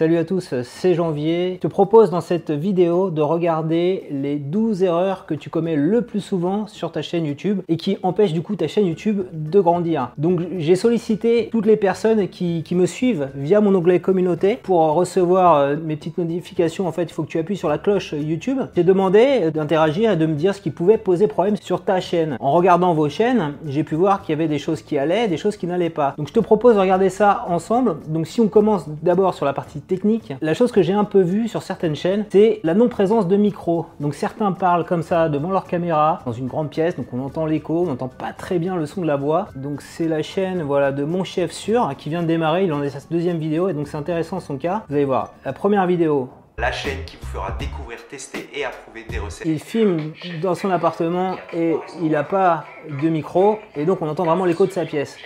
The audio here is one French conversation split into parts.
Salut à tous, c'est Janvier. Je te propose dans cette vidéo de regarder les 12 erreurs que tu commets le plus souvent sur ta chaîne YouTube et qui empêchent du coup ta chaîne YouTube de grandir. Donc j'ai sollicité toutes les personnes qui, me suivent via mon onglet communauté pour recevoir euh, mes petites notifications. En fait, il faut que tu appuies sur la cloche YouTube. J'ai demandé d'interagir et de me dire ce qui pouvait poser problème sur ta chaîne. En regardant vos chaînes, j'ai pu voir qu'il y avait des choses qui allaient, des choses qui n'allaient pas. Donc je te propose de regarder ça ensemble. Donc si on commence d'abord sur la partie technique, la chose que j'ai un peu vue sur certaines chaînes, c'est la non-présence de micro. Donc certains parlent comme ça devant leur caméra, dans une grande pièce, donc on entend l'écho, on n'entend pas très bien le son de la voix. Donc c'est la chaîne voilà, de mon chef sûr hein, qui vient de démarrer, il en est sa deuxième vidéo et donc c'est intéressant son cas. Vous allez voir, la première vidéo, la chaîne qui vous fera découvrir, tester et approuver des recettes. Il filme dans son appartement et il n'a pas de micro et donc on entend vraiment l'écho de sa pièce.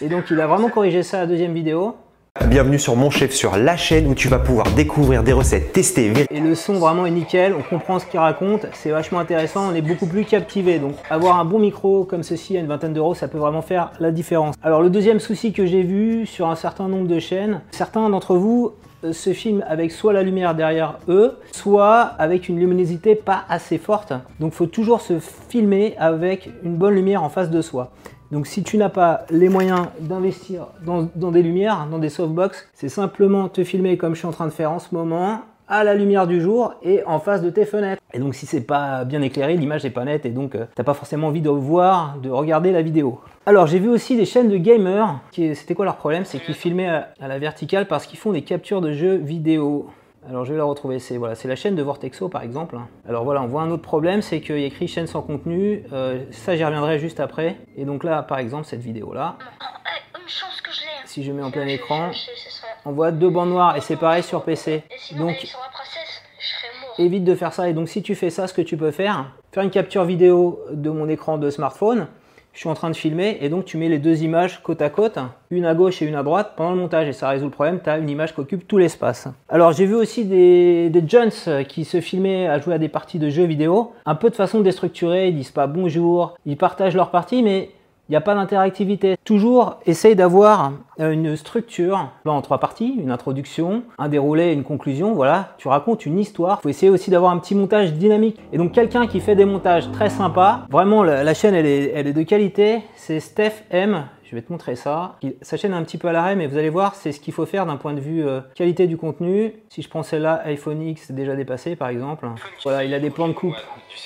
Et donc il a vraiment corrigé ça à la deuxième vidéo. Bienvenue sur Mon Chef sur la chaîne où tu vas pouvoir découvrir des recettes, tester, Et le son vraiment est nickel, on comprend ce qu'il raconte, c'est vachement intéressant, on est beaucoup plus captivé. Donc avoir un bon micro comme ceci à une vingtaine d'euros, ça peut vraiment faire la différence. Alors le deuxième souci que j'ai vu sur un certain nombre de chaînes, certains d'entre vous euh, se filment avec soit la lumière derrière eux, soit avec une luminosité pas assez forte. Donc faut toujours se filmer avec une bonne lumière en face de soi. Donc si tu n'as pas les moyens d'investir dans, des lumières, dans des softbox, c'est simplement te filmer comme je suis en train de faire en ce moment, à la lumière du jour et en face de tes fenêtres. Et donc si c'est pas bien éclairé, l'image n'est pas nette et donc euh, t'as pas forcément envie de voir, de regarder la vidéo. Alors j'ai vu aussi des chaînes de gamers, c'était quoi leur problème? C'est qu'ils filmaient à la verticale parce qu'ils font des captures de jeux vidéo. Alors je vais la retrouver, c'est voilà, la chaîne de Vortexo par exemple. Alors voilà, on voit un autre problème, c'est qu'il y a écrit chaîne sans contenu, euh, ça j'y reviendrai juste après. Et donc là, par exemple, cette vidéo là, si je mets en plein écran, on voit deux bandes noires et c'est pareil sur PC. Donc évite de faire ça. Et donc si tu fais ça, ce que tu peux faire, faire une capture vidéo de mon écran de smartphone, je suis en train de filmer et donc tu mets les deux images côte à côte, une à gauche et une à droite pendant le montage et ça résout le problème, tu as une image qui occupe tout l'espace. Alors j'ai vu aussi des, des Jones qui se filmaient à jouer à des parties de jeux vidéo, un peu de façon déstructurée, ils disent pas bonjour, ils partagent leur partie mais il n'y a pas d'interactivité. Toujours essaye d'avoir euh, une structure en trois parties, une introduction, un déroulé, une conclusion. Voilà, tu racontes une histoire. Il faut essayer aussi d'avoir un petit montage dynamique. Et donc quelqu'un qui fait des montages très sympas, vraiment la, chaîne elle est, elle est de qualité, c'est Steph M. Je vais te montrer ça. Sa chaîne est un petit peu à l'arrêt, mais vous allez voir, c'est ce qu'il faut faire d'un point de vue euh, qualité du contenu. Si je prends celle-là, iPhone X déjà dépassé par exemple. Voilà, il a des plans de coupe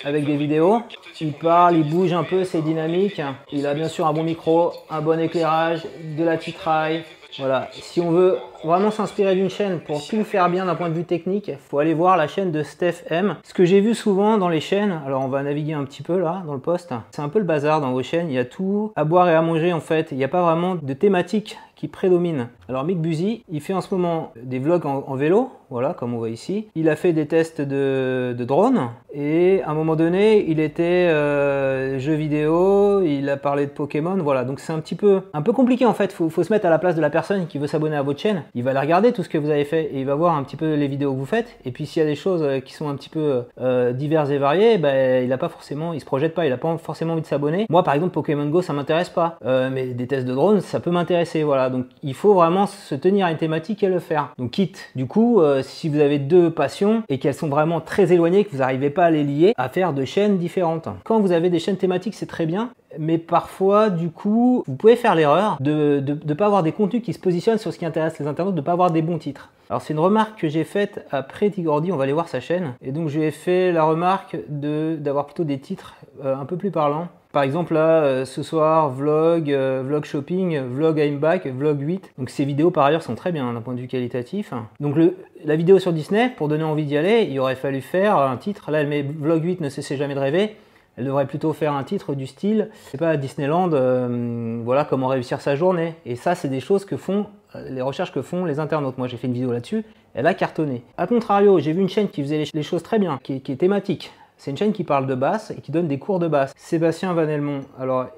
avec des vidéos. Il parle, il bouge un peu, c'est dynamique. Il a bien sûr un bon micro, un bon éclairage, de la titraille, voilà, si on veut vraiment s'inspirer d'une chaîne pour tout faire bien d'un point de vue technique, faut aller voir la chaîne de Steph M. Ce que j'ai vu souvent dans les chaînes, alors on va naviguer un petit peu là dans le poste, c'est un peu le bazar dans vos chaînes, il y a tout à boire et à manger en fait, il n'y a pas vraiment de thématique qui prédomine. Alors Mick Buzy, il fait en ce moment des vlogs en, vélo, voilà, comme on voit ici. Il a fait des tests de, de drone et à un moment donné, il était euh, jeux vidéo, il a parlé de Pokémon, voilà. Donc c'est un petit peu, un peu compliqué en fait. Faut, faut se mettre à la place de la personne qui veut s'abonner à votre chaîne. Il va aller regarder tout ce que vous avez fait et il va voir un petit peu les vidéos que vous faites. Et puis s'il y a des choses euh, qui sont un petit peu euh, diverses et variées, ben, il a pas forcément, il se projette pas, il a pas forcément envie de s'abonner. Moi par exemple, Pokémon Go, ça m'intéresse pas, mais des tests de drone, ça peut m'intéresser, voilà donc il faut vraiment se tenir à une thématique et le faire. Donc quitte du coup, euh, si vous avez deux passions et qu'elles sont vraiment très éloignées, que vous n'arrivez pas à les lier, à faire deux chaînes différentes. Quand vous avez des chaînes thématiques, c'est très bien, mais parfois, du coup, vous pouvez faire l'erreur de ne pas avoir des contenus qui se positionnent sur ce qui intéresse les internautes, de ne pas avoir des bons titres. Alors c'est une remarque que j'ai faite après Tigordi, on va aller voir sa chaîne, et donc j'ai fait la remarque d'avoir plutôt des titres euh, un peu plus parlants. Par exemple là, euh, ce soir, vlog, euh, vlog shopping, vlog I'm back, vlog 8. Donc ces vidéos par ailleurs sont très bien hein, d'un point de vue qualitatif. Donc la vidéo sur Disney, pour donner envie d'y aller, il aurait fallu faire un titre. Là elle met vlog 8 ne cessez jamais de rêver. Elle devrait plutôt faire un titre du style, c'est pas Disneyland, euh, voilà comment réussir sa journée. Et ça, c'est des choses que font les recherches que font les internautes. Moi, j'ai fait une vidéo là-dessus, elle a cartonné. A contrario, j'ai vu une chaîne qui faisait les choses très bien, qui est thématique. C'est une chaîne qui parle de basse et qui donne des cours de basse. Sébastien Van Elmont. Alors,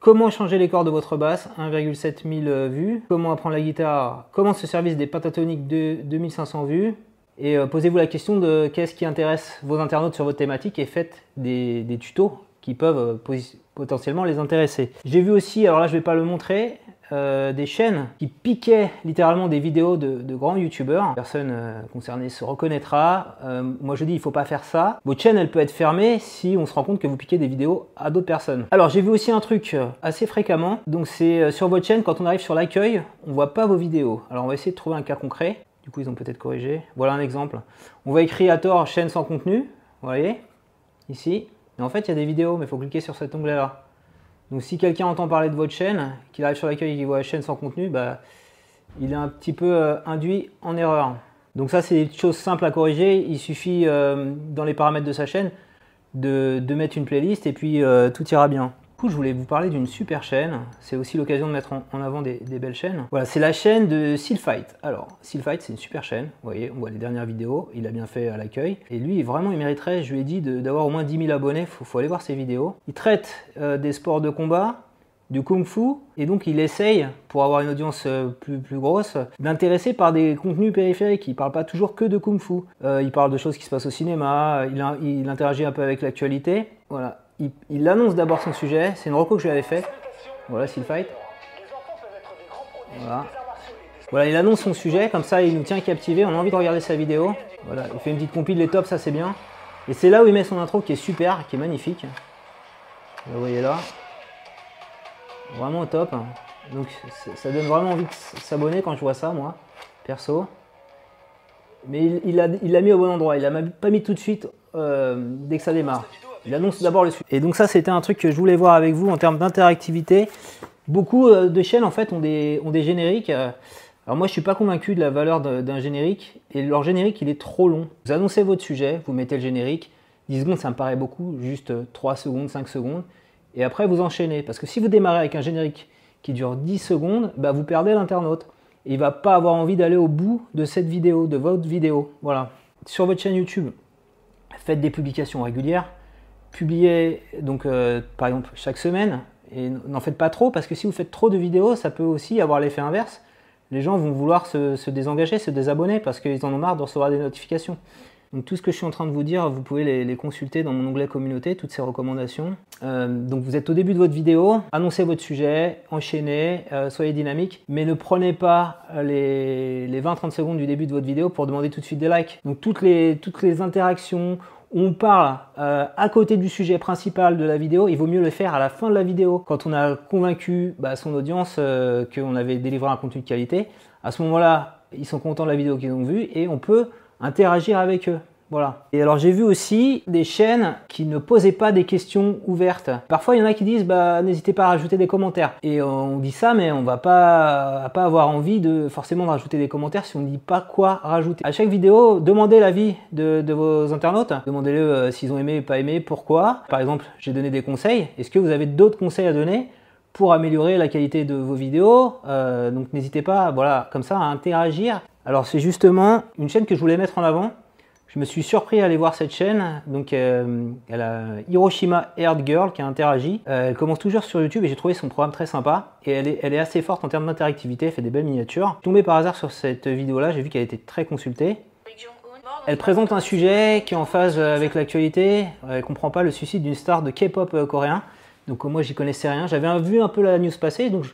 comment changer les cordes de votre basse? 1,7 000 vues. Comment apprendre la guitare? Comment se servir des pentatoniques de 2500 vues? Et euh, posez-vous la question de qu'est-ce qui intéresse vos internautes sur votre thématique et faites des, tutos qui peuvent euh, potentiellement les intéresser. J'ai vu aussi, alors là je ne vais pas le montrer, euh, des chaînes qui piquaient littéralement des vidéos de, grands youtubeurs. Personne concernée se reconnaîtra. Moi je dis il faut pas faire ça. Votre chaîne elle peut être fermée si on se rend compte que vous piquez des vidéos à d'autres personnes. Alors j'ai vu aussi un truc assez fréquemment. Donc c'est sur votre chaîne quand on arrive sur l'accueil, on voit pas vos vidéos. Alors on va essayer de trouver un cas concret. Du coup ils ont peut-être corrigé. Voilà un exemple. On voit écrit à tort chaîne sans contenu. Vous voyez Ici. Et en fait il y a des vidéos mais il faut cliquer sur cet onglet là. Donc si quelqu'un entend parler de votre chaîne, qu'il arrive sur l'accueil et qu'il voit la chaîne sans contenu, bah, il est un petit peu euh, induit en erreur. Donc ça c'est des choses simples à corriger, il suffit euh, dans les paramètres de sa chaîne de, mettre une playlist et puis euh, tout ira bien je voulais vous parler d'une super chaîne. C'est aussi l'occasion de mettre en, avant des, belles chaînes. Voilà, c'est la chaîne de Sealfight. Alors, Sealfight, c'est une super chaîne. Vous voyez, on voit les dernières vidéos. Il a bien fait à l'accueil. Et lui, vraiment, il mériterait, je lui ai dit, d'avoir au moins 10 000 abonnés. Il faut, aller voir ses vidéos. Il traite euh, des sports de combat, du kung-fu, et donc il essaye, pour avoir une audience euh, plus, plus grosse, d'intéresser par des contenus périphériques. Il parle pas toujours que de kung-fu. Euh, il parle de choses qui se passent au cinéma, il, il interagit un peu avec l'actualité. Voilà il, annonce d'abord son sujet. C'est une reco que je lui avais faite. Voilà, s'il fight. Voilà. Voilà, il annonce son sujet, comme ça il nous tient captivé, on a envie de regarder sa vidéo. Voilà, il fait une petite compile des tops, ça c'est bien. Et c'est là où il met son intro qui est super, qui est magnifique. Vous voyez là. Vraiment au top. Donc ça donne vraiment envie de s'abonner quand je vois ça, moi, perso. Mais il l'a mis au bon endroit, il l'a pas mis tout de suite euh, dès que ça démarre. Il annonce d'abord le sujet. Et donc ça, c'était un truc que je voulais voir avec vous en termes d'interactivité. Beaucoup euh, de chaînes, en fait, ont des, ont des génériques. Euh, alors moi, je suis pas convaincu de la valeur d'un générique. Et leur générique, il est trop long. Vous annoncez votre sujet, vous mettez le générique. 10 secondes, ça me paraît beaucoup. Juste 3 euh, secondes, 5 secondes. Et après, vous enchaînez. Parce que si vous démarrez avec un générique qui dure 10 secondes, bah, vous perdez l'internaute. Et il va pas avoir envie d'aller au bout de cette vidéo, de votre vidéo. Voilà. Sur votre chaîne YouTube, faites des publications régulières publiez donc euh, par exemple chaque semaine et n'en faites pas trop parce que si vous faites trop de vidéos, ça peut aussi avoir l'effet inverse. Les gens vont vouloir se, désengager, se désabonner parce qu'ils en ont marre de recevoir des notifications. Donc tout ce que je suis en train de vous dire, vous pouvez les, consulter dans mon onglet communauté, toutes ces recommandations. Euh, donc vous êtes au début de votre vidéo, annoncez votre sujet, enchaînez, euh, soyez dynamique, mais ne prenez pas les, les 20-30 secondes du début de votre vidéo pour demander tout de suite des likes. Donc toutes les, toutes les interactions on parle euh, à côté du sujet principal de la vidéo, il vaut mieux le faire à la fin de la vidéo, quand on a convaincu bah, son audience euh, qu'on avait délivré un contenu de qualité. À ce moment-là, ils sont contents de la vidéo qu'ils ont vue et on peut interagir avec eux. Voilà. Et alors j'ai vu aussi des chaînes qui ne posaient pas des questions ouvertes. Parfois il y en a qui disent bah n'hésitez pas à rajouter des commentaires. Et on dit ça mais on va pas, avoir envie de forcément de rajouter des commentaires si on ne dit pas quoi rajouter. À chaque vidéo, demandez l'avis de, vos internautes. Demandez-le euh, s'ils ont aimé ou pas aimé, pourquoi. Par exemple, j'ai donné des conseils. Est-ce que vous avez d'autres conseils à donner pour améliorer la qualité de vos vidéos? Euh, donc n'hésitez pas, voilà, comme ça, à interagir. Alors c'est justement une chaîne que je voulais mettre en avant je me suis surpris à aller voir cette chaîne. Donc, euh, elle a Hiroshima Aired Girl qui a interagi. Euh, elle commence toujours sur YouTube et j'ai trouvé son programme très sympa. Et elle est, assez forte en termes d'interactivité. Elle fait des belles miniatures. Tombé par hasard sur cette vidéo-là, j'ai vu qu'elle était très consultée. Elle présente un sujet qui est en phase avec l'actualité. Elle comprend pas le suicide d'une star de K-pop euh, coréen. Donc moi j'y connaissais rien. J'avais vu un peu la news passer, donc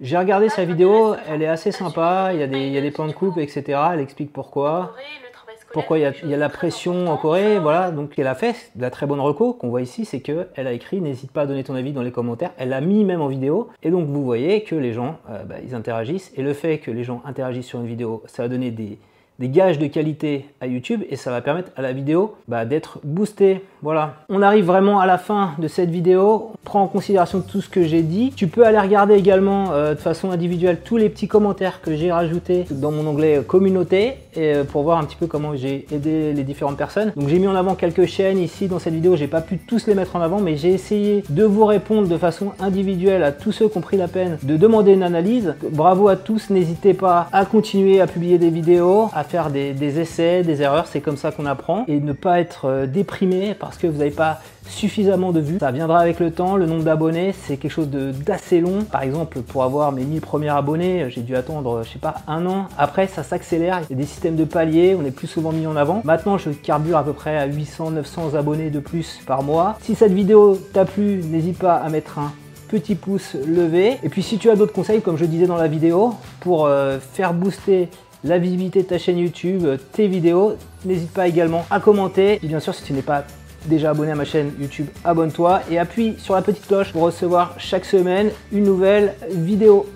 j'ai regardé sa vidéo. Elle est assez sympa. Il y a des, il y a des plans de coupe, etc. Elle explique pourquoi pourquoi il y, a, la pression en Corée, voilà. Donc elle a fait la très bonne reco qu'on voit ici, c'est que elle a écrit n'hésite pas à donner ton avis dans les commentaires. Elle l'a mis même en vidéo, et donc vous voyez que les gens, euh, bah, ils interagissent, et le fait que les gens interagissent sur une vidéo, ça va donner des, gages de qualité à YouTube et ça va permettre à la vidéo bah, d'être boostée. Voilà. On arrive vraiment à la fin de cette vidéo. On prend en considération tout ce que j'ai dit. Tu peux aller regarder également euh, de façon individuelle tous les petits commentaires que j'ai rajoutés dans mon onglet communauté et, euh, pour voir un petit peu comment j'ai aidé les différentes personnes. Donc j'ai mis en avant quelques chaînes ici dans cette vidéo. J'ai pas pu tous les mettre en avant mais j'ai essayé de vous répondre de façon individuelle à tous ceux qui ont pris la peine de demander une analyse. Bravo à tous. N'hésitez pas à continuer à publier des vidéos, à faire des, essais, des erreurs, c'est comme ça qu'on apprend. Et ne pas être euh, déprimé parce que vous n'avez pas suffisamment de vues. Ça viendra avec le temps, le nombre d'abonnés, c'est quelque chose d'assez long. Par exemple, pour avoir mes 1000 premiers abonnés, j'ai dû attendre, je sais pas, un an. Après, ça s'accélère, il y a des systèmes de paliers, on est plus souvent mis en avant. Maintenant, je carbure à peu près à 800, 900 abonnés de plus par mois. Si cette vidéo t'a plu, n'hésite pas à mettre un petit pouce levé. Et puis si tu as d'autres conseils, comme je disais dans la vidéo, pour euh, faire booster la visibilité de ta chaîne YouTube, tes vidéos, n'hésite pas également à commenter. Et bien sûr, si tu n'es pas déjà abonné à ma chaîne YouTube, abonne-toi et appuie sur la petite cloche pour recevoir chaque semaine une nouvelle vidéo.